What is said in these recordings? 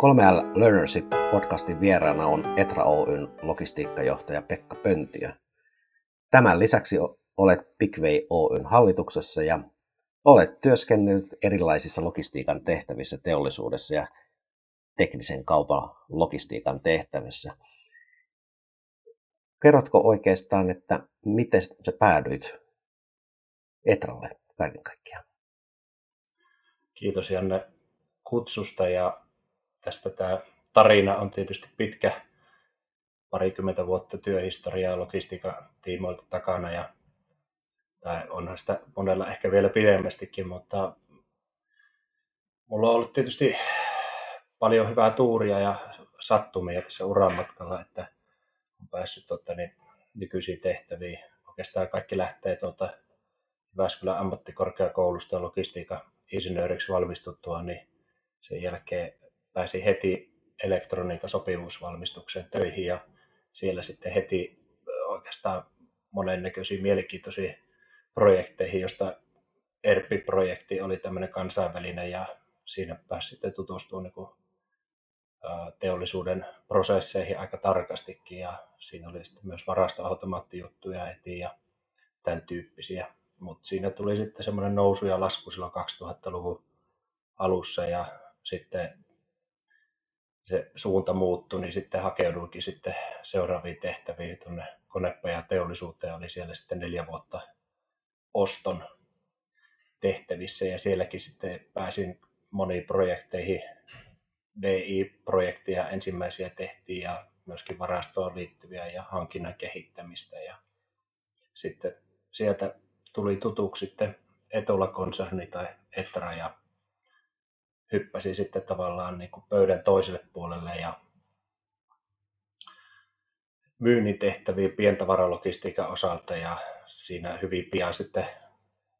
3L Learnership podcastin vieraana on Etra Oyn logistiikkajohtaja Pekka Pöntiö. Tämän lisäksi olet Bigway Oyn hallituksessa ja olet työskennellyt erilaisissa logistiikan tehtävissä teollisuudessa ja teknisen kaupan logistiikan tehtävissä. Kerrotko oikeastaan, että miten sä päädyit Etralle kaiken kaikkiaan? Kiitos Janne kutsusta ja tästä tämä tarina on tietysti pitkä, parikymmentä vuotta työhistoriaa logistiikan tiimoilta takana ja tai onhan sitä monella ehkä vielä pidemmästikin, mutta mulla on ollut tietysti paljon hyvää tuuria ja sattumia tässä uran matkalla, että on päässyt tota, niin, nykyisiin tehtäviin. Oikeastaan kaikki lähtee tuota, Jyväskylän ammattikorkeakoulusta logistiikan insinööriksi valmistuttua, niin sen jälkeen pääsi heti elektroniikan sopimusvalmistukseen töihin ja siellä sitten heti oikeastaan monennäköisiin mielenkiintoisiin projekteihin, josta ERPI-projekti oli tämmöinen kansainvälinen ja siinä pääsi sitten tutustumaan niin teollisuuden prosesseihin aika tarkastikin ja siinä oli sitten myös varastoautomaattijuttuja heti ja tämän tyyppisiä. Mutta siinä tuli sitten semmoinen nousu ja lasku silloin 2000-luvun alussa ja sitten se suunta muuttui, niin sitten hakeuduikin sitten seuraaviin tehtäviin tuonne konepajan teollisuuteen. Oli siellä sitten neljä vuotta oston tehtävissä ja sielläkin sitten pääsin moniin projekteihin. VI-projekteja ensimmäisiä tehtiin ja myöskin varastoon liittyviä ja hankinnan kehittämistä. Ja sitten sieltä tuli tutuksi sitten Etola-konserni tai Etra ja hyppäsi sitten tavallaan niin kuin pöydän toiselle puolelle ja myynnin tehtäviä pientavaralogistiikan osalta ja siinä hyvin pian sitten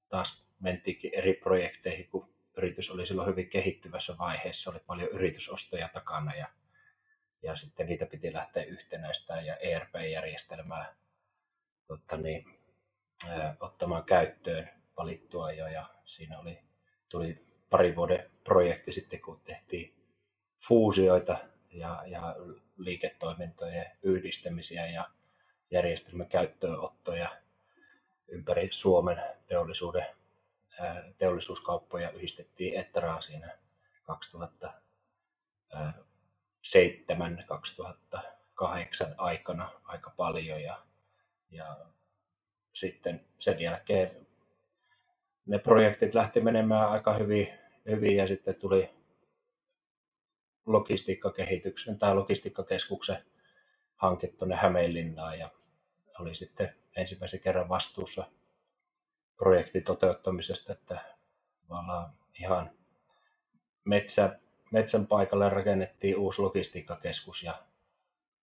taas mentiinkin eri projekteihin, kun yritys oli silloin hyvin kehittyvässä vaiheessa, oli paljon yritysostoja takana ja, ja sitten niitä piti lähteä yhtenäistämään ja ERP-järjestelmää totta niin, ottamaan käyttöön valittua jo ja siinä oli, tuli pari vuoden projekti sitten, kun tehtiin fuusioita ja, ja liiketoimintojen yhdistämisiä ja järjestelmän käyttöönottoja ympäri Suomen teollisuuden, teollisuuskauppoja yhdistettiin Etraa siinä 2007-2008 aikana aika paljon ja, ja sitten sen jälkeen ne projektit lähti menemään aika hyvin, hyvin ja sitten tuli logistiikkakehityksen tai logistiikkakeskuksen hanke tuonne Hämeenlinnaan ja oli sitten ensimmäisen kerran vastuussa projektin toteuttamisesta, että ihan metsä, metsän paikalle rakennettiin uusi logistiikkakeskus ja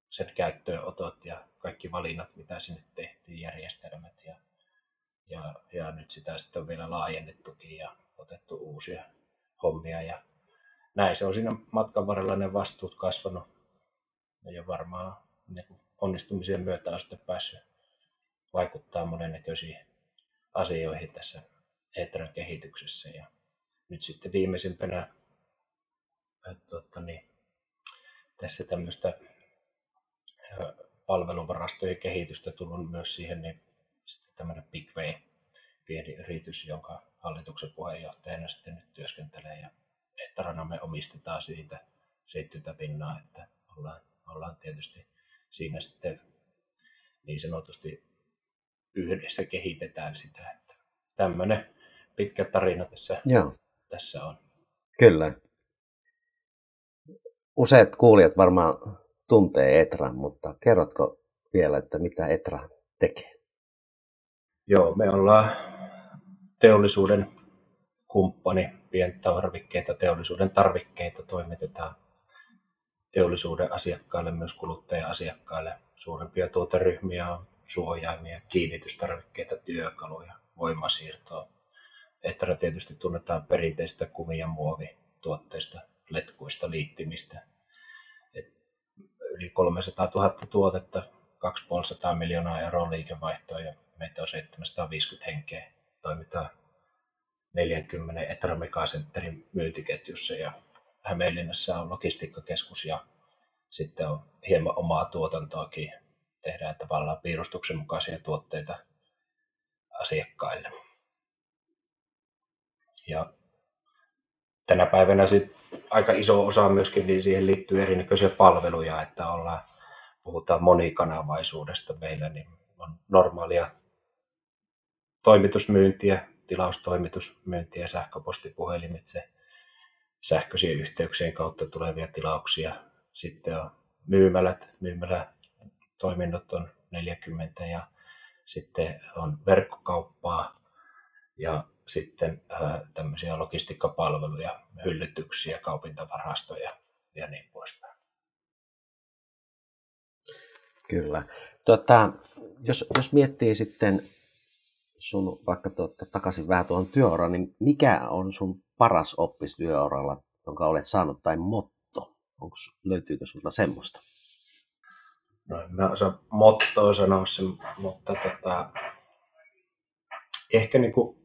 sen käyttöönotot ja kaikki valinnat, mitä sinne tehtiin, järjestelmät ja, ja, ja nyt sitä sitten on vielä laajennettukin ja otettu uusia hommia ja näin se on siinä matkan varrella ne vastuut kasvanut ja varmaan niin onnistumisen myötä on sitten päässyt vaikuttaa monennäköisiin asioihin tässä Etran kehityksessä. Ja nyt sitten viimeisimpänä tuota, niin, tässä tämmöistä palveluvarastojen kehitystä tullut myös siihen, niin tämmöinen Big Way, pieni yritys, jonka hallituksen puheenjohtajana sitten nyt työskentelee ja Etrana me omistetaan siitä 70 pinnaa, että ollaan, ollaan tietysti siinä sitten niin sanotusti yhdessä kehitetään sitä. Että tämmöinen pitkä tarina tässä, Joo. tässä on. Kyllä. Useat kuulijat varmaan tuntee Etran, mutta kerrotko vielä, että mitä Etra tekee? Joo, me ollaan teollisuuden kumppani, pientarvikkeita, teollisuuden tarvikkeita toimitetaan teollisuuden asiakkaille, myös kuluttaja-asiakkaille. Suurempia tuoteryhmiä on suojaimia, kiinnitystarvikkeita, työkaluja, voimasiirtoa. Etra tietysti tunnetaan perinteistä kumi- ja muovituotteista, letkuista, liittimistä. Et yli 300 000 tuotetta, 250 miljoonaa euroa liikevaihtoa ja meitä on 750 henkeä. Toimitaan 40 Etra Megacentterin myyntiketjussa ja Hämeenlinnassa on logistiikkakeskus ja sitten on hieman omaa tuotantoakin. Tehdään tavallaan piirustuksen mukaisia tuotteita asiakkaille. Ja tänä päivänä sit aika iso osa myöskin, niin siihen liittyy erinäköisiä palveluja, että ollaan, puhutaan monikanavaisuudesta meillä, niin on normaalia toimitusmyyntiä, tilaustoimitusmyyntiä, sähköpostipuhelimitse, sähköisien yhteyksien kautta tulevia tilauksia. Sitten on myymälät, myymälätoiminnot on 40 ja sitten on verkkokauppaa ja sitten tämmöisiä logistiikkapalveluja, hyllytyksiä, kaupintavarastoja ja niin poispäin. Kyllä. Tota, jos, jos miettii sitten sun vaikka tuota, takaisin vähän tuohon työuraan, niin mikä on sun paras oppis työuralla, jonka olet saanut, tai motto? Onko, löytyykö sulta semmoista? No en mä osaa mottoa sanoa sen, mutta tota, ehkä niin kuin,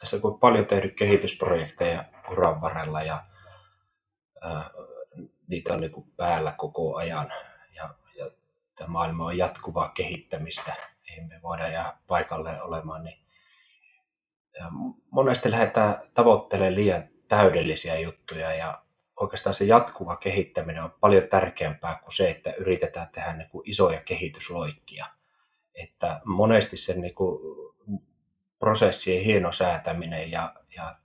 tässä kun on paljon tehnyt kehitysprojekteja uran varrella ja ää, niitä on niin kuin päällä koko ajan ja, ja tämä maailma on jatkuvaa kehittämistä, ei me voida jää paikalle olemaan, niin monesti lähdetään tavoittelemaan liian täydellisiä juttuja ja oikeastaan se jatkuva kehittäminen on paljon tärkeämpää kuin se, että yritetään tehdä niin kuin isoja kehitysloikkia. Että monesti sen niin kuin prosessien hieno säätäminen ja, ja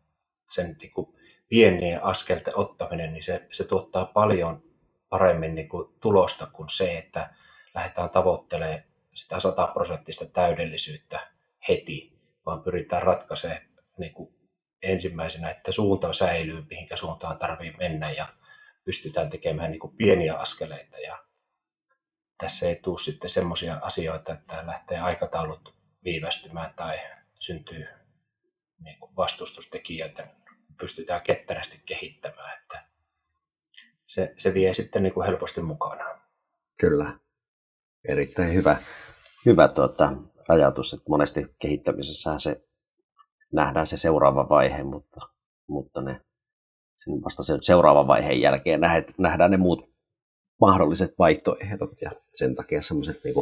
sen niin kuin pienien askelten ottaminen, niin se, se tuottaa paljon paremmin niin kuin tulosta kuin se, että lähdetään tavoittelemaan sitä sataprosenttista täydellisyyttä heti, vaan pyritään ratkaisemaan niin kuin ensimmäisenä, että suunta säilyy, mihinkä suuntaan tarvii mennä ja pystytään tekemään niin kuin pieniä askeleita. Ja tässä ei tule sitten semmoisia asioita, että lähtee aikataulut viivästymään tai syntyy niin kuin vastustustekijöitä, pystytään ketterästi kehittämään. Että se, se vie sitten niin kuin helposti mukana. Kyllä, erittäin hyvä, hyvä tuota, ajatus, että monesti kehittämisessä se nähdään se seuraava vaihe, mutta, mutta ne, sen vasta sen seuraavan vaiheen jälkeen nähdään ne muut mahdolliset vaihtoehdot ja sen takia semmoiset niin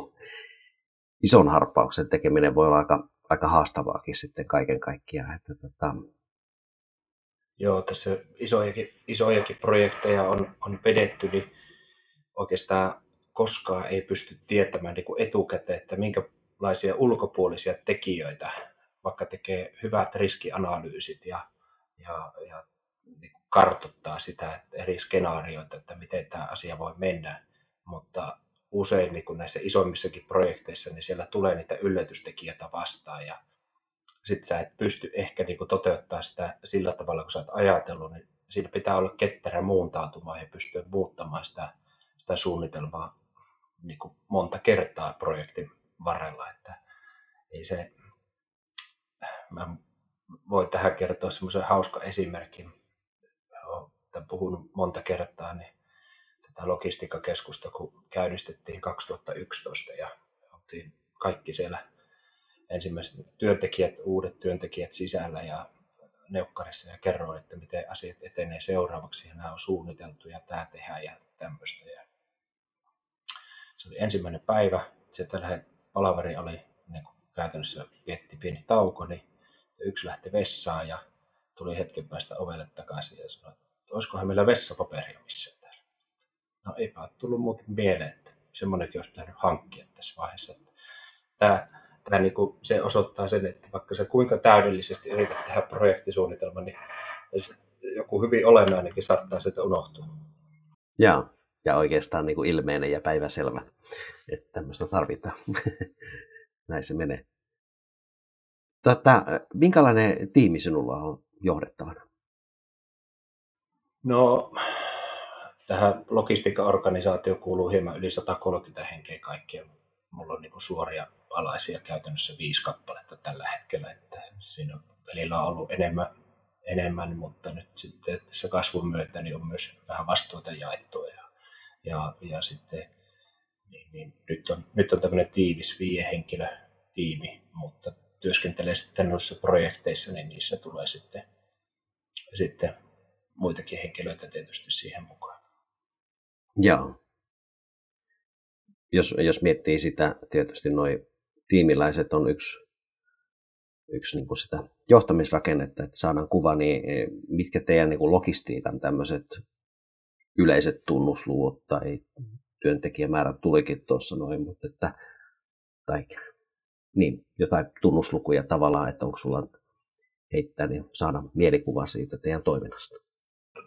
ison harppauksen tekeminen voi olla aika, aika haastavaakin sitten kaiken kaikkiaan. Että, tota... Joo, tässä isojakin, isojakin projekteja on, on vedetty, niin oikeastaan koskaan ei pysty tietämään niin etukäteen, että minkälaisia ulkopuolisia tekijöitä vaikka tekee hyvät riskianalyysit ja, ja, ja niin kartoittaa sitä että eri skenaarioita, että miten tämä asia voi mennä, mutta usein niin näissä isommissakin projekteissa, niin siellä tulee niitä yllätystekijöitä vastaan ja sitten sä et pysty ehkä niin toteuttaa sitä sillä tavalla, kun sä oot ajatellut, niin siinä pitää olla ketterä muuntautumaan ja pystyä muuttamaan sitä, sitä suunnitelmaa niin monta kertaa projektin varrella, että ei se, mä voin tähän kertoa semmoisen hauska esimerkin. Olen puhunut monta kertaa, niin tätä logistiikkakeskusta, kun käynnistettiin 2011 ja oltiin kaikki siellä ensimmäiset työntekijät, uudet työntekijät sisällä ja neukkarissa ja kerroin, että miten asiat etenee seuraavaksi ja nämä on suunniteltu ja tämä tehdään ja tämmöistä. Ja se oli ensimmäinen päivä, sieltä lähden palaveri oli niin käytännössä vietti pieni tauko, niin yksi lähti vessaan ja tuli hetken päästä ovelle takaisin ja sanoi, että olisikohan meillä vessapaperia missään täällä. No eipä ole tullut muuten mieleen, että semmoinenkin olisi pitänyt hankkia tässä vaiheessa. Että tämä, tämä niin kuin, se osoittaa sen, että vaikka se kuinka täydellisesti yrität tehdä projektisuunnitelma, niin joku hyvin olennainenkin saattaa sitä unohtua. Joo, ja oikeastaan niin kuin ilmeinen ja päiväselvä, että tämmöistä tarvitaan. Näin se menee. Tota, minkälainen tiimi sinulla on johdettavana? No, tähän logistiikkaorganisaatio kuuluu hieman yli 130 henkeä kaikkia. Mulla on niin suoria alaisia käytännössä viisi kappaletta tällä hetkellä, että siinä välillä on ollut enemmän, enemmän mutta nyt sitten tässä kasvun myötä niin on myös vähän vastuuta jaettua ja, ja, ja sitten niin, niin nyt, on, nyt on tämmöinen tiivis viihenkilö tiimi, mutta työskentelee sitten noissa projekteissa, niin niissä tulee sitten, sitten muitakin henkilöitä tietysti siihen mukaan. Joo. Jos, jos miettii sitä, tietysti noin tiimiläiset on yksi, yksi niin kuin sitä johtamisrakennetta, että saadaan kuva, niin mitkä teidän niin kuin logistiikan tämmöiset yleiset tunnusluvut tai työntekijämäärät tulikin tuossa noin, mutta että, tai niin, jotain tunnuslukuja tavallaan, että onko sulla heittää, niin saada mielikuva siitä teidän toiminnasta.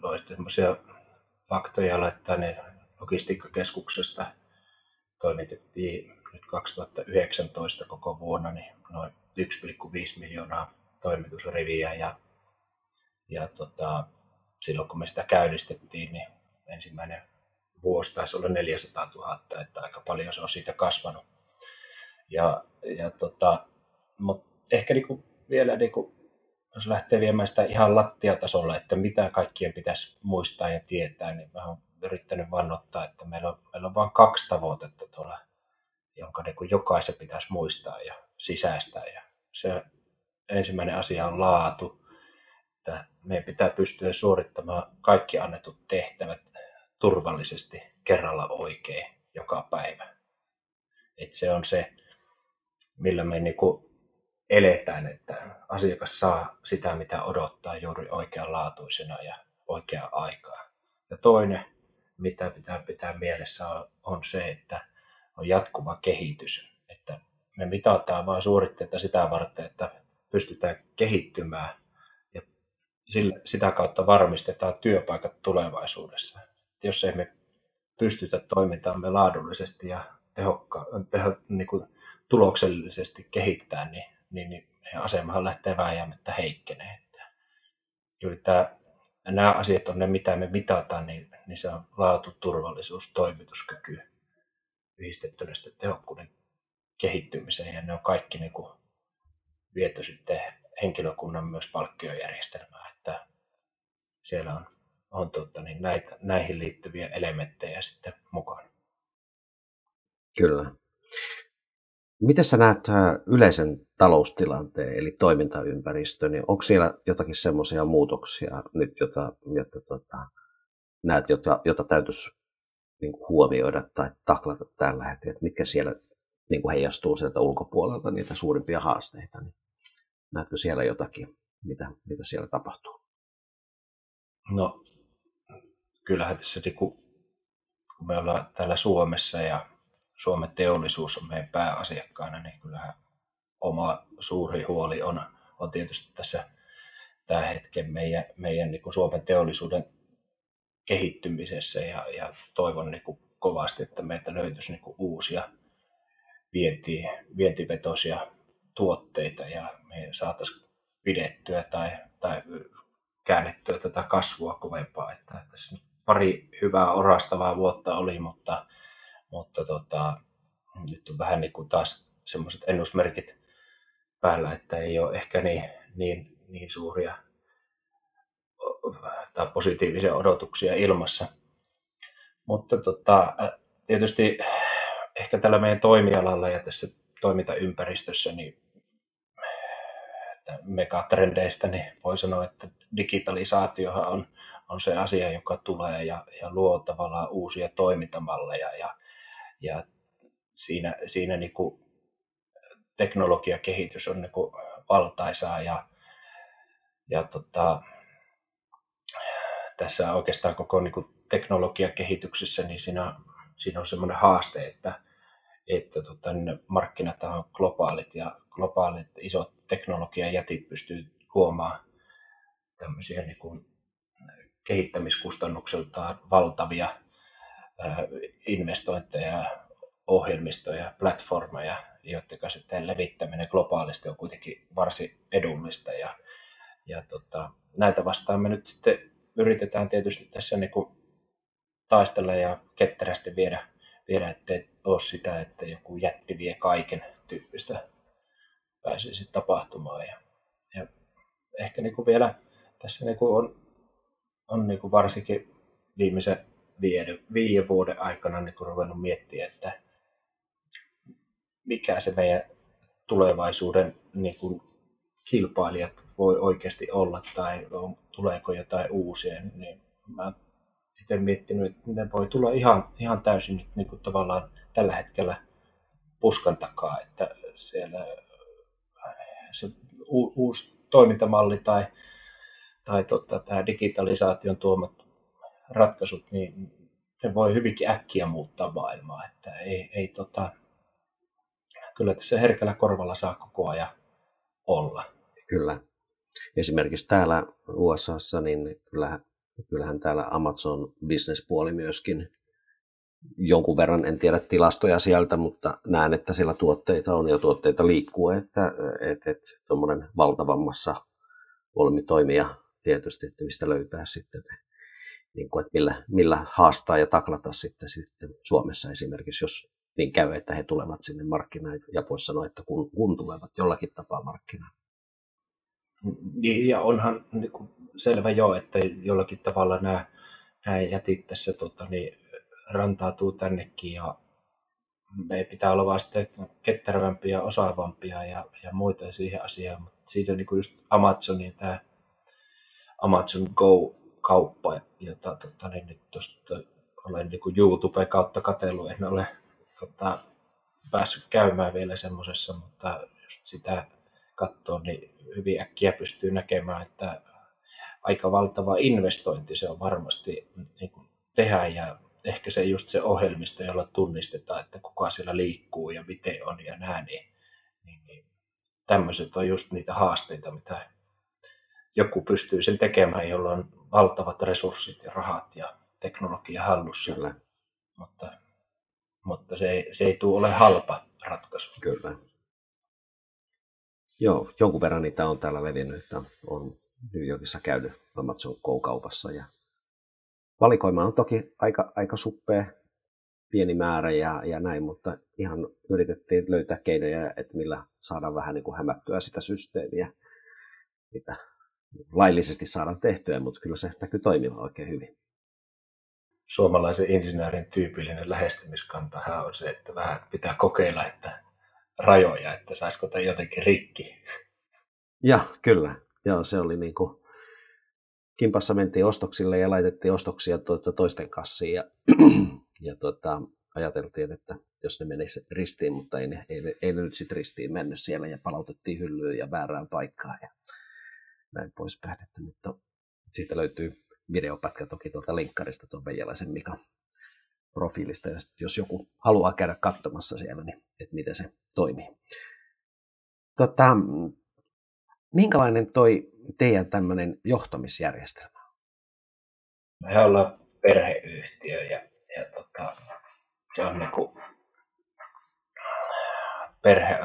Voisi semmoisia faktoja laittaa, niin logistiikkakeskuksesta toimitettiin nyt 2019 koko vuonna niin noin 1,5 miljoonaa toimitusriviä ja, ja tota, silloin kun me sitä käynnistettiin, niin ensimmäinen vuosi taisi olla 400 000, että aika paljon se on siitä kasvanut. Ja, ja tota, mutta ehkä niinku vielä niinku, jos lähtee viemään sitä ihan lattiatasolla, että mitä kaikkien pitäisi muistaa ja tietää, niin mä oon yrittänyt vannottaa, että meillä on, meillä on vain kaksi tavoitetta tuolla, jonka niinku jokaisen pitäisi muistaa ja sisäistää. Ja se ensimmäinen asia on laatu, että meidän pitää pystyä suorittamaan kaikki annetut tehtävät turvallisesti kerralla oikein joka päivä. Et se on se, millä me niin kuin eletään, että asiakas saa sitä, mitä odottaa juuri oikeanlaatuisena ja oikea aikaa. Ja toinen, mitä pitää pitää mielessä, on, on se, että on jatkuva kehitys. Että me mitataan vain suoritteita sitä varten, että pystytään kehittymään ja sillä, sitä kautta varmistetaan työpaikat tulevaisuudessa. Jos ei me pystytä toimintaamme laadullisesti ja tehokka, teho, niin kuin tuloksellisesti kehittää, niin, niin, niin meidän asemahan lähtee vääjäämättä heikkenee. Juuri tämä, nämä asiat on ne, mitä me mitataan, niin, niin se on laatu, turvallisuus, toimituskyky yhdistettynä sitten tehokkuuden kehittymiseen ja ne on kaikki niin kuin viety sitten henkilökunnan myös palkkiojärjestelmään, että siellä on, on tuota, niin näitä, näihin liittyviä elementtejä sitten mukana. Kyllä. Miten sä näet äh, yleisen taloustilanteen, eli toimintaympäristö, niin onko siellä jotakin semmoisia muutoksia nyt, jota, jota tota, näet, jota, jota täytyisi niin kuin huomioida tai taklata tällä hetkellä, että mitkä siellä niin kuin heijastuu sieltä ulkopuolelta, niitä suurimpia haasteita, niin näetkö siellä jotakin, mitä, mitä siellä tapahtuu? No, kyllähän tässä, niin kun me ollaan täällä Suomessa ja Suomen teollisuus on meidän pääasiakkaana, niin kyllähän oma suuri huoli on, on tietysti tässä tämä hetken meidän, meidän niin kuin Suomen teollisuuden kehittymisessä ja, ja toivon niin kuin kovasti, että meiltä löytyisi niin kuin uusia vienti, vientivetoisia tuotteita ja me saataisiin pidettyä tai, tai käännettyä tätä kasvua kovempaa. Että tässä pari hyvää orastavaa vuotta oli, mutta mutta tota, nyt on vähän niin kuin taas semmoiset ennusmerkit päällä, että ei ole ehkä niin, niin, niin suuria tai positiivisia odotuksia ilmassa. Mutta tota, tietysti ehkä tällä meidän toimialalla ja tässä toimintaympäristössä niin megatrendeistä, niin voi sanoa, että digitalisaatiohan on, on se asia, joka tulee ja, ja luo tavallaan uusia toimintamalleja ja, ja siinä, siinä niin kuin teknologiakehitys on niin kuin valtaisaa ja, ja tota, tässä oikeastaan koko niin kuin teknologiakehityksessä niin siinä, siinä on semmoinen haaste, että, että tota, niin markkinat on globaalit ja globaalit isot teknologiajätit pystyy luomaan tämmöisiä niin kuin kehittämiskustannukseltaan valtavia investointeja, ohjelmistoja, platformeja, joiden sitten levittäminen globaalisti on kuitenkin varsin edullista. Ja, ja tota, näitä vastaan me nyt sitten yritetään tietysti tässä niin kuin taistella ja ketterästi viedä, viedä ettei ole sitä, että joku jätti vie kaiken tyyppistä pääsisi tapahtumaan. Ja, ja ehkä niin kuin vielä tässä niin kuin on, on niin kuin varsinkin viimeisen viiden, viiden vuoden aikana niin kuin ruvennut miettiä, että mikä se meidän tulevaisuuden niin kuin kilpailijat voi oikeasti olla tai on, tuleeko jotain uusia, niin mä itse miettinyt, että ne voi tulla ihan, ihan täysin nyt niin kuin tavallaan tällä hetkellä puskan takaa, että siellä se u, uusi toimintamalli tai, tai tota, tämä digitalisaation tuomat ratkaisut, niin ne voi hyvinkin äkkiä muuttaa maailmaa, että ei, ei tota, kyllä tässä herkällä korvalla saa koko ajan olla. Kyllä. Esimerkiksi täällä USAssa, niin kyllähän, kyllähän täällä Amazon business-puoli myöskin jonkun verran, en tiedä tilastoja sieltä, mutta näen, että siellä tuotteita on ja tuotteita liikkuu, että et, et, tuommoinen valtavammassa volyymi toimia tietysti, että mistä löytää sitten niin kuin, että millä, millä haastaa ja taklata sitten, sitten Suomessa esimerkiksi, jos niin käy, että he tulevat sinne markkinaan ja voisi sanoa, että kun, kun tulevat jollakin tapaa markkinaan. Niin, ja onhan niin kuin selvä jo, että jollakin tavalla nämä, nämä jätit tässä tota, niin, rantautuu tännekin ja me pitää olla vaan sitten ketterävämpiä osaavampia ja, ja muita siihen asiaan, mutta siitä niin kuin just Amazonin tämä Amazon Go-kauppa, jota tota, niin nyt tuosta olen niin kuin kautta katsellut, en ole tota, päässyt käymään vielä semmoisessa, mutta just sitä katsoa, niin hyvin äkkiä pystyy näkemään, että aika valtava investointi se on varmasti niin kuin tehdä ja ehkä se just se ohjelmisto, jolla tunnistetaan, että kuka siellä liikkuu ja miten on ja näin, niin, niin, niin tämmöiset on just niitä haasteita, mitä joku pystyy sen tekemään, jolla on valtavat resurssit ja rahat ja teknologia hallussa. Kyllä. Mutta, mutta se, ei, se ei tule ole halpa ratkaisu. Kyllä. Joo, jonkun verran niitä on täällä levinnyt, että on New Yorkissa käynyt Amazon Go-kaupassa ja valikoima on toki aika, aika suppea, pieni määrä ja, ja näin, mutta ihan yritettiin löytää keinoja, että millä saadaan vähän niin kuin hämättyä sitä systeemiä, mitä laillisesti saadaan tehtyä, mutta kyllä se näkyy toimivan oikein hyvin. Suomalaisen insinöörin tyypillinen lähestymiskanta on se, että vähän pitää kokeilla, että rajoja, että saisiko tämä jotenkin rikki. Ja, kyllä. Joo, se oli niin kuin, kimpassa mentiin ostoksille ja laitettiin ostoksia tuota toisten kassiin ja, ja tuota, ajateltiin, että jos ne menisi ristiin, mutta ei ne, ei, ei ne nyt sitten ristiin mennyt siellä ja palautettiin hyllyyn ja väärään paikkaan ja näin poispäin. Että, mutta siitä löytyy videopätkä toki tuolta linkkarista tuon Veijalaisen Mika profiilista, jos joku haluaa käydä katsomassa siellä, niin että miten se toimii. Tota, minkälainen toi teidän tämmöinen johtamisjärjestelmä on? Me ollaan perheyhtiö ja, ja tota, se on niinku, perhe,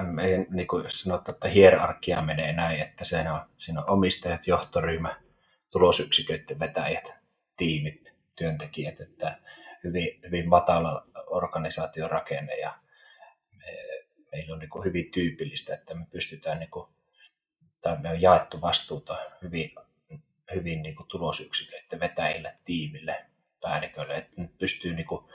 niin kuin jos sanotaan, että hierarkia menee näin, että siinä on, siinä on omistajat, johtoryhmä, tulosyksiköiden vetäjät, tiimit, työntekijät, että hyvin, hyvin matala organisaatiorakenne ja me, meillä on niin hyvin tyypillistä, että me pystytään, niin kuin, tai me on jaettu vastuuta hyvin, hyvin niin kuin tulosyksiköiden vetäjille, tiimille, päälliköille, että pystyy niin kuin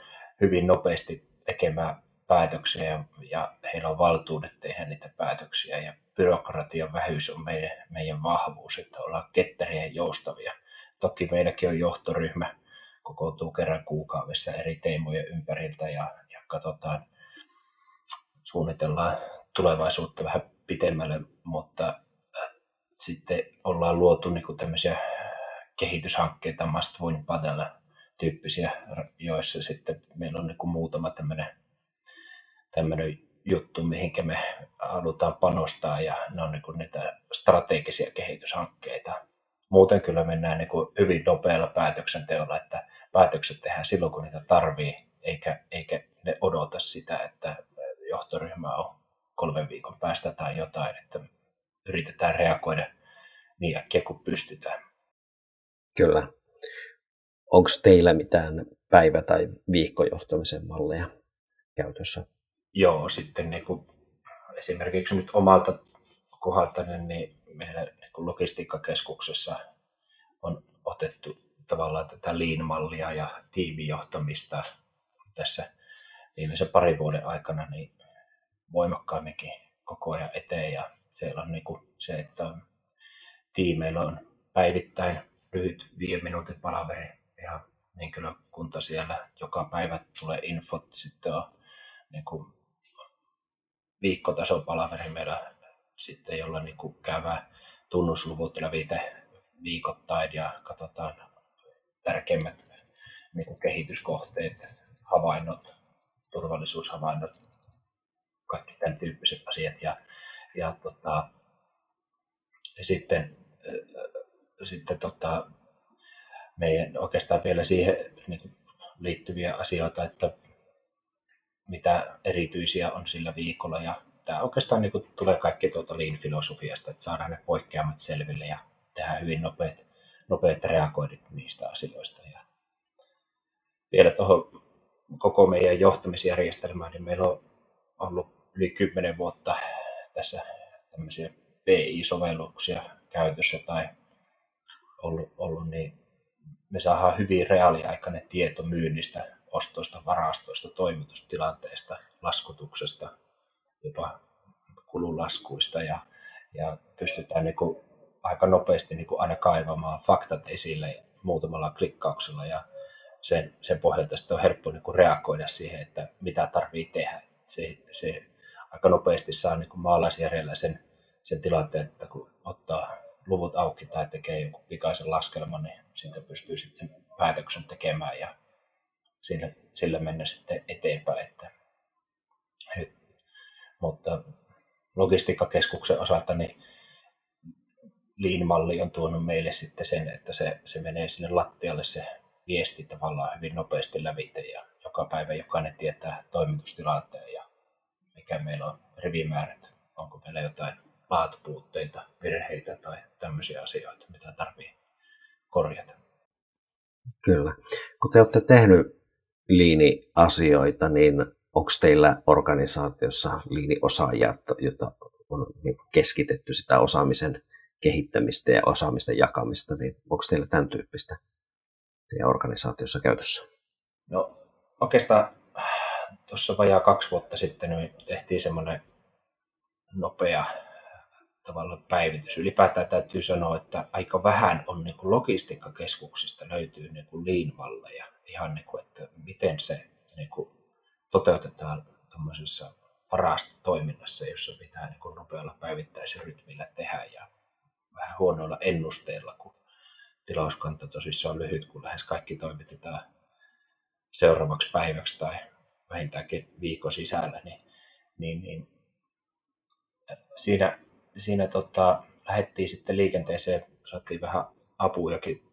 hyvin nopeasti tekemään päätöksiä ja, heillä on valtuudet tehdä niitä päätöksiä ja byrokratian vähyys on meidän, meidän vahvuus, että ollaan ketteriä ja joustavia. Toki meilläkin on johtoryhmä, kokoontuu kerran kuukaudessa eri teemojen ympäriltä ja, ja katsotaan, suunnitellaan tulevaisuutta vähän pitemmälle, mutta äh, sitten ollaan luotu niin kuin tämmöisiä kehityshankkeita, Must Win Battle tyyppisiä, joissa sitten meillä on niin kuin muutama tämmöinen, tämmöinen juttu, mihinkä me halutaan panostaa ja ne on niin niitä strategisia kehityshankkeita. Muuten kyllä mennään niin hyvin nopealla päätöksenteolla, että päätökset tehdään silloin, kun niitä tarvii, eikä, eikä ne odota sitä, että johtoryhmä on kolmen viikon päästä tai jotain, että yritetään reagoida niin äkkiä kuin pystytään. Kyllä. Onko teillä mitään päivä- tai viikkojohtamisen malleja käytössä? Joo, sitten niin kuin esimerkiksi nyt omalta kohdalta, niin meillä niin kuin logistiikkakeskuksessa on otettu tavallaan tätä lean-mallia ja tiimijohtamista tässä viimeisen parin vuoden aikana niin voimakkaamminkin koko ajan eteen. Ja siellä on niin kuin se, että on, tiimeillä on päivittäin lyhyt viiden minuutin palaveri ja henkilökunta siellä. Joka päivä tulee infot, sitten on niin kuin viikkotason palaveri meillä sitten, jolla niin kuin käydään tunnusluvut lävite viikoittain ja katsotaan tärkeimmät niin kuin kehityskohteet, havainnot, turvallisuushavainnot, kaikki tämän tyyppiset asiat. Ja, ja, tota, ja sitten, sitten tota, meidän oikeastaan vielä siihen niin kuin liittyviä asioita, että mitä erityisiä on sillä viikolla. Ja tämä oikeastaan niin kuin tulee kaikki tuota lean-filosofiasta, että saadaan ne poikkeamat selville ja tehdään hyvin nopeat, nopeat reagoidit niistä asioista. Ja vielä tuohon koko meidän johtamisjärjestelmään, niin meillä on ollut yli 10 vuotta tässä tämmöisiä PI-sovelluksia käytössä tai ollut, ollut niin me saadaan hyvin reaaliaikainen tieto myynnistä, ostoista, varastoista, toimitustilanteesta, laskutuksesta, jopa kululaskuista ja, ja pystytään niin kuin aika nopeasti niin kuin aina kaivamaan faktat esille muutamalla klikkauksella ja sen, sen pohjalta sitten on helppo niin kuin reagoida siihen, että mitä tarvii tehdä. Se, se aika nopeasti saa niin kuin maalaisjärjellä sen, sen tilanteen, että kun ottaa luvut auki tai tekee joku pikaisen laskelman, niin siitä pystyy sitten sen päätöksen tekemään ja sillä, sillä mennä sitten eteenpäin. Että, et, mutta logistiikkakeskuksen osalta niin Lean-malli on tuonut meille sitten sen, että se, se menee sinne lattialle se viesti tavallaan hyvin nopeasti lävite ja joka päivä jokainen tietää toimitustilanteen ja mikä meillä on rivimäärät, onko meillä jotain laatupuutteita, virheitä tai tämmöisiä asioita, mitä tarvii korjata. Kyllä. Kun te olette tehnyt liini-asioita, niin onko teillä organisaatiossa liini-osaajia, joita on niin keskitetty sitä osaamisen kehittämistä ja osaamisten jakamista, niin onko teillä tämän tyyppistä teidän organisaatiossa käytössä? No oikeastaan tuossa vajaa kaksi vuotta sitten niin tehtiin semmoinen nopea tavallaan päivitys. Ylipäätään täytyy sanoa, että aika vähän on niin logistiikkakeskuksista löytyy niin kuin liinvalleja. Ihan niin kuin, että miten se niin kuin toteutetaan tuommoisessa varastotoiminnassa, jossa pitää niin kuin nopealla päivittäisrytmillä tehdä ja vähän huonoilla ennusteilla, kun tilauskanta tosissaan on lyhyt, kun lähes kaikki toimitetaan seuraavaksi päiväksi tai vähintäänkin viikon sisällä, niin, niin, niin siinä siinä tota, lähdettiin sitten liikenteeseen, saatiin vähän apujakin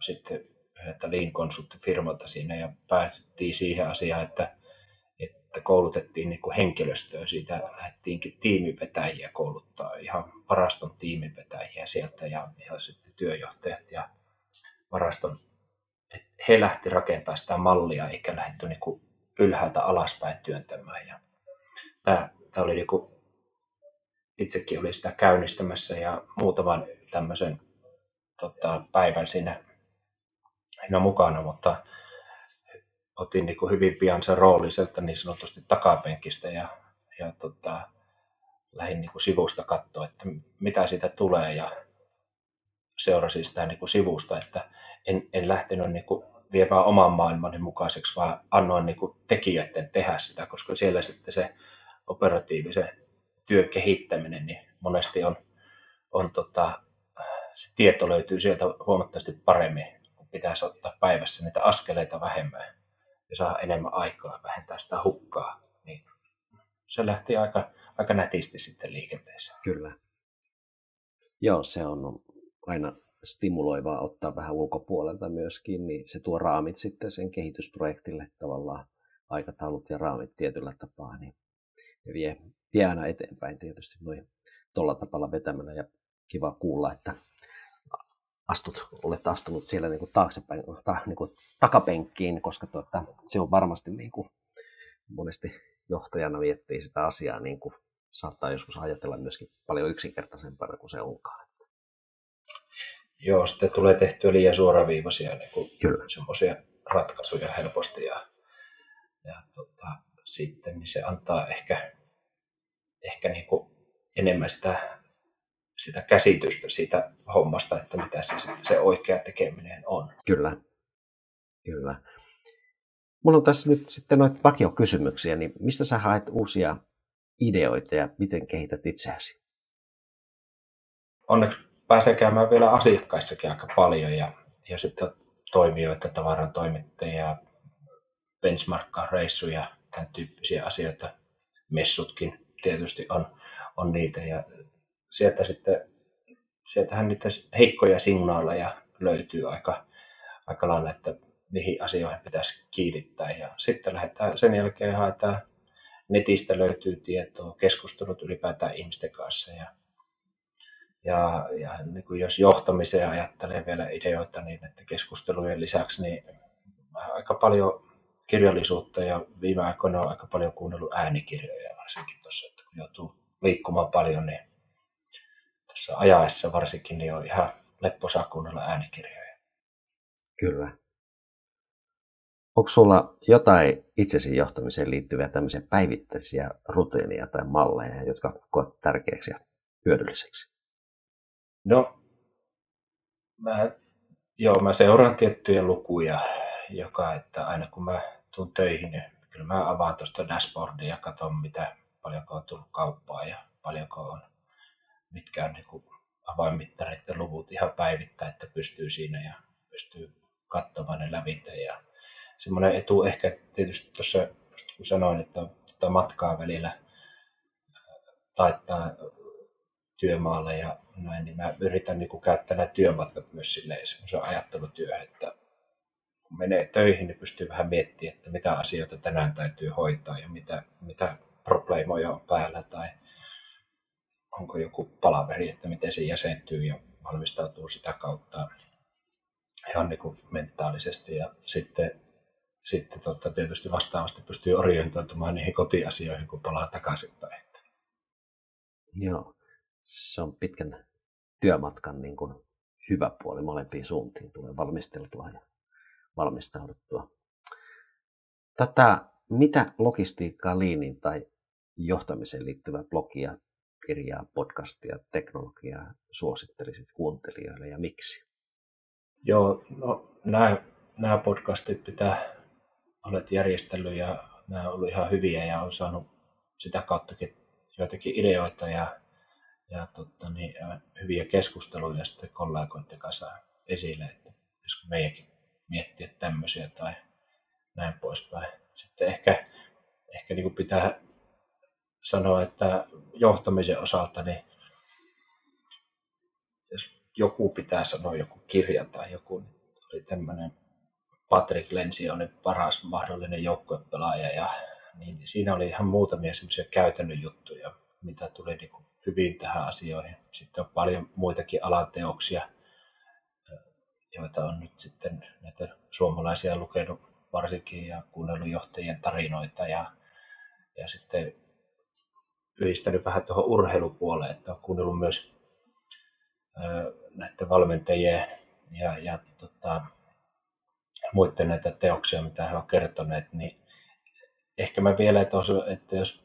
sitten yhdeltä lean konsulttifirmalta siinä ja päästiin siihen asiaan, että, että koulutettiin niin kuin henkilöstöä. Siitä lähdettiinkin tiimivetäjiä kouluttaa, ihan varaston tiimivetäjiä sieltä ja, ja sitten työjohtajat ja varaston. He lähti rakentamaan sitä mallia eikä lähdetty niin kuin ylhäältä alaspäin työntämään. Ja tämä, tämä oli niin kuin itsekin olin sitä käynnistämässä ja muutaman tämmöisen tota, päivän siinä, siinä mukana, mutta otin niin kuin hyvin pian sen rooli sieltä niin sanotusti takapenkistä ja, ja tota, lähdin niin kuin sivusta katsoa, että mitä siitä tulee ja seurasin sitä niin kuin sivusta, että en, en lähtenyt niin kuin viemään oman maailmani mukaiseksi, vaan annoin niin kuin tekijöiden tehdä sitä, koska siellä sitten se operatiivisen työn kehittäminen, niin monesti on, on tota, se tieto löytyy sieltä huomattavasti paremmin, pitäisi ottaa päivässä niitä askeleita vähemmän ja saa enemmän aikaa vähentää sitä hukkaa. Niin se lähti aika, aika nätisti sitten liikenteeseen. Kyllä. Joo, se on aina stimuloivaa ottaa vähän ulkopuolelta myöskin, niin se tuo raamit sitten sen kehitysprojektille tavallaan aikataulut ja raamit tietyllä tapaa, niin ne vie vie aina eteenpäin tietysti noin tuolla tapalla vetämällä ja kiva kuulla, että astut, olet astunut siellä niin kuin taaksepäin, ta, niin kuin takapenkkiin, koska tuota, se on varmasti niin kuin, monesti johtajana miettii sitä asiaa, niin kuin saattaa joskus ajatella myöskin paljon yksinkertaisempana kuin se onkaan. Joo, sitten tulee tehtyä liian suoraviivaisia niin kuin semmoisia ratkaisuja helposti ja, ja tota, sitten niin se antaa ehkä ehkä niin kuin enemmän sitä, sitä käsitystä siitä hommasta, että mitä se, se oikea tekeminen on. Kyllä, kyllä. Mulla on tässä nyt sitten noita vakiokysymyksiä, niin mistä sä haet uusia ideoita ja miten kehität itseäsi? Onneksi pääsee käymään vielä asiakkaissakin aika paljon ja, ja sitten toimijoita, tavaran toimittajia, benchmarkkaa reissuja, tämän tyyppisiä asioita. Messutkin tietysti on, on niitä ja sieltä sitten, sieltähän niitä heikkoja signaaleja löytyy aika, aika lailla, että mihin asioihin pitäisi kiinnittää. Ja sitten lähdetään, sen jälkeen haetaan netistä löytyy tietoa, keskustelut ylipäätään ihmisten kanssa. Ja, ja, ja niin kuin jos johtamiseen ajattelee vielä ideoita, niin että keskustelujen lisäksi niin aika paljon kirjallisuutta ja viime aikoina on aika paljon kuunnellut äänikirjoja varsinkin tuossa, että kun joutuu liikkumaan paljon, niin tuossa ajaessa varsinkin niin on ihan lepposaa kuunnella äänikirjoja. Kyllä. Onko sulla jotain itsesi johtamiseen liittyviä tämmöisiä päivittäisiä rutiineja tai malleja, jotka koet tärkeäksi ja hyödylliseksi? No, mä, joo, mä seuraan tiettyjä lukuja, joka, että aina kun mä tuun töihin, niin kyllä mä avaan tuosta dashboardia ja katson, mitä, paljonko on tullut kauppaa ja paljonko on, mitkä on niin avainmittareiden luvut ihan päivittäin, että pystyy siinä ja pystyy katsomaan ne lävitä ja semmoinen etu ehkä tietysti tuossa, kun sanoin, että tuota matkaa välillä taittaa työmaalle ja näin, niin mä yritän niin kuin käyttää nämä työmatkat myös silleen semmoisen ajattelutyöhön, että kun menee töihin, niin pystyy vähän miettimään, että mitä asioita tänään täytyy hoitaa ja mitä, mitä probleemoja on päällä tai onko joku palaveri, että miten se jäsentyy ja valmistautuu sitä kautta ihan niin kuin mentaalisesti. Ja sitten sitten totta, tietysti vastaavasti pystyy orientoitumaan niihin kotiasioihin, kun palaa takaisinpäin. Joo, se on pitkän työmatkan niin kuin hyvä puoli molempiin suuntiin. Tulee valmisteltua ja valmistauduttua. Tätä, mitä logistiikkaa, liinin tai johtamiseen liittyvää blogia, kirjaa, podcastia, teknologiaa suosittelisit kuuntelijoille ja miksi? Joo, no nämä, nämä podcastit pitää olet järjestellyt ja nämä ollut ihan hyviä ja on saanut sitä kauttakin joitakin ideoita ja, ja, totta, niin, hyviä keskusteluja sitten kollegoiden kanssa esille, että josko meidänkin miettiä tämmöisiä tai näin poispäin. Sitten ehkä, ehkä niin kuin pitää sanoa, että johtamisen osalta, niin jos joku pitää sanoa joku kirja tai joku, niin oli tämmöinen Patrick Lensi on paras mahdollinen joukkuepelaaja ja niin siinä oli ihan muutamia semmoisia käytännön juttuja, mitä tuli niin kuin hyvin tähän asioihin. Sitten on paljon muitakin alanteoksia, joita on nyt sitten näitä suomalaisia lukenut varsinkin ja kuunnellut johtajien tarinoita ja, ja sitten yhdistänyt vähän tuohon urheilupuoleen, että on kuunnellut myös näiden valmentajien ja, ja tota, muiden näitä teoksia, mitä he ovat kertoneet, niin ehkä mä vielä, että, että jos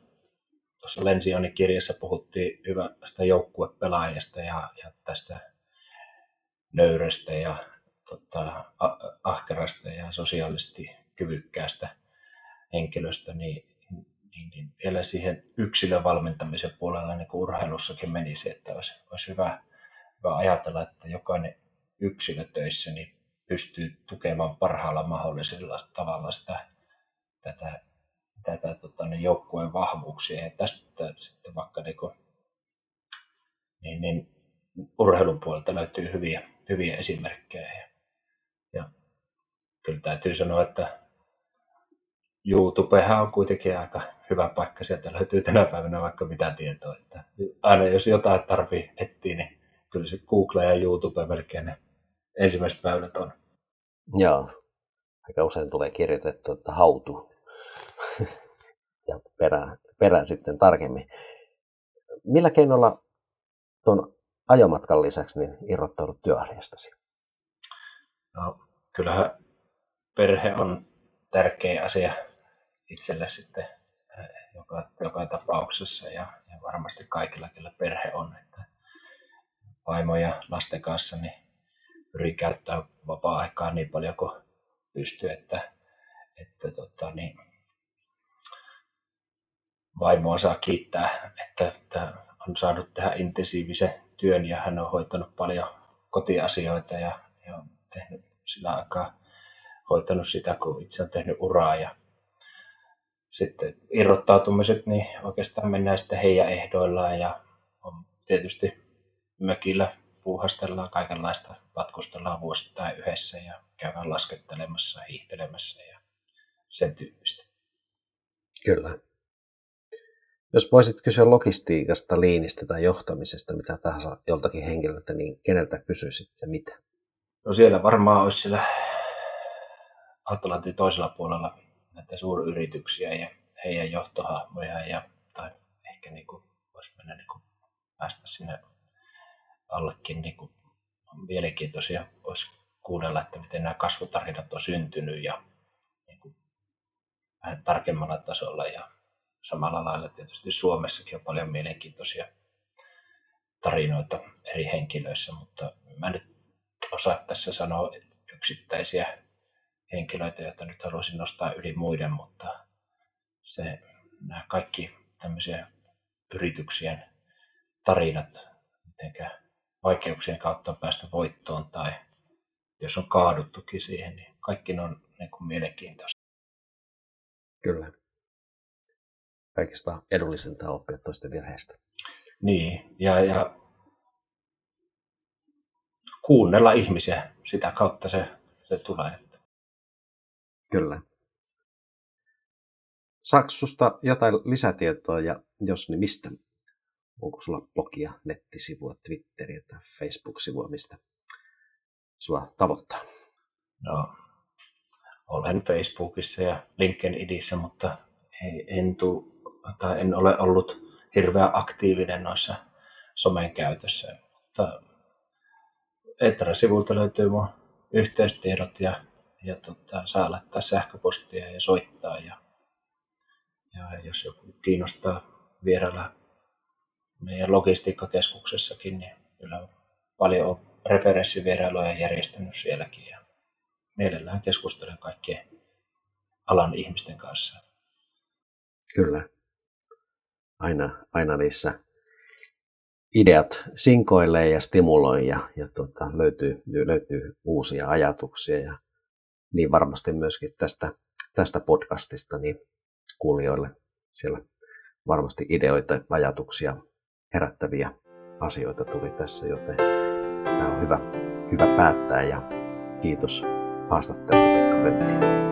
tuossa Lensionin kirjassa puhuttiin hyvästä joukkuepelaajasta ja, ja tästä nöyrestä ja tota, ahkerasta ja sosiaalisesti kyvykkäästä henkilöstä, niin, niin, niin vielä siihen yksilön valmentamisen puolella niin kuin urheilussakin menisi, että olisi, olisi hyvä, hyvä ajatella, että jokainen yksilö töissä niin pystyy tukemaan parhaalla mahdollisella tavalla sitä, tätä, tätä tota, niin joukkueen vahvuuksia. Ja tästä sitten vaikka niin, kuin, niin, niin urheilun puolelta löytyy hyviä, hyviä esimerkkejä. Ja, ja kyllä täytyy sanoa, että YouTubehan on kuitenkin aika hyvä paikka. Sieltä löytyy tänä päivänä vaikka mitä tietoa. Että aina jos jotain tarvii etsiä, niin kyllä se Google ja YouTube melkein ne ensimmäiset väylät on. Joo. Aika usein tulee kirjoitettu, että hautu. ja perään, perään sitten tarkemmin. Millä keinolla tuon ajomatkan lisäksi niin irrottaudut työarjestasi? No, kyllähän perhe on tärkeä asia itselle sitten. joka, joka tapauksessa ja, ja varmasti kaikilla, kellä perhe on, että vaimo ja lasten kanssa niin pyri käyttää vapaa-aikaa niin paljon kuin pystyy, että, että tota, niin, vaimoa saa kiittää, että, että on saanut tehdä intensiivisen työn ja hän on hoitanut paljon kotiasioita ja, ja tehnyt sillä aikaa hoitanut sitä, kun itse on tehnyt uraa ja sitten irrottautumiset, niin oikeastaan mennään sitten heidän ehdoillaan ja on tietysti mökillä puuhastellaan kaikenlaista, matkustellaan vuosittain yhdessä ja käydään laskettelemassa, hiihtelemässä ja sen tyyppistä. Kyllä. Jos voisit kysyä logistiikasta, liinistä tai johtamisesta, mitä tahansa joltakin henkilöltä, niin keneltä kysyisit ja mitä? No siellä varmaan olisi siellä Atlantin toisella puolella näitä suuryrityksiä ja heidän johtohahmoja ja, tai ehkä niin kuin, voisi mennä niin kuin, päästä sinne allekin niin kuin, on mielenkiintoisia. Olisi kuunnella, että miten nämä kasvutarinat on syntynyt ja niin kuin, vähän tarkemmalla tasolla ja samalla lailla tietysti Suomessakin on paljon mielenkiintoisia tarinoita eri henkilöissä, mutta mä nyt osaa tässä sanoa yksittäisiä henkilöitä, joita nyt haluaisin nostaa yli muiden, mutta se, nämä kaikki tämmöisiä yrityksien tarinat, miten vaikeuksien kautta on päästä voittoon tai jos on kaaduttukin siihen, niin kaikki ne on niin kuin mielenkiintoista. Kyllä. Kaikista edullisinta oppia toisten virheistä. Niin, ja, ja kuunnella ihmisiä, sitä kautta se, se tulee. Kyllä. Saako susta jotain lisätietoa ja jos niin mistä? Onko sulla blogia, nettisivua, Twitteriä tai Facebook-sivua, mistä sua tavoittaa? No, olen Facebookissa ja LinkedInissä, mutta en, tuu, tai en ole ollut hirveän aktiivinen noissa somen käytössä. Mutta Etra-sivulta löytyy mun yhteystiedot ja ja tota, saa laittaa sähköpostia ja soittaa. Ja, ja jos joku kiinnostaa vierailla meidän logistiikkakeskuksessakin, niin kyllä paljon on referenssivierailuja järjestänyt sielläkin ja mielellään keskustelen kaikkien alan ihmisten kanssa. Kyllä. Aina, aina niissä ideat sinkoilee ja stimuloi ja, ja tota, löytyy, löytyy uusia ajatuksia ja niin varmasti myöskin tästä, tästä podcastista niin kuulijoille siellä varmasti ideoita, ajatuksia, herättäviä asioita tuli tässä, joten tämä on hyvä, hyvä päättää ja kiitos haastattelusta Pekka.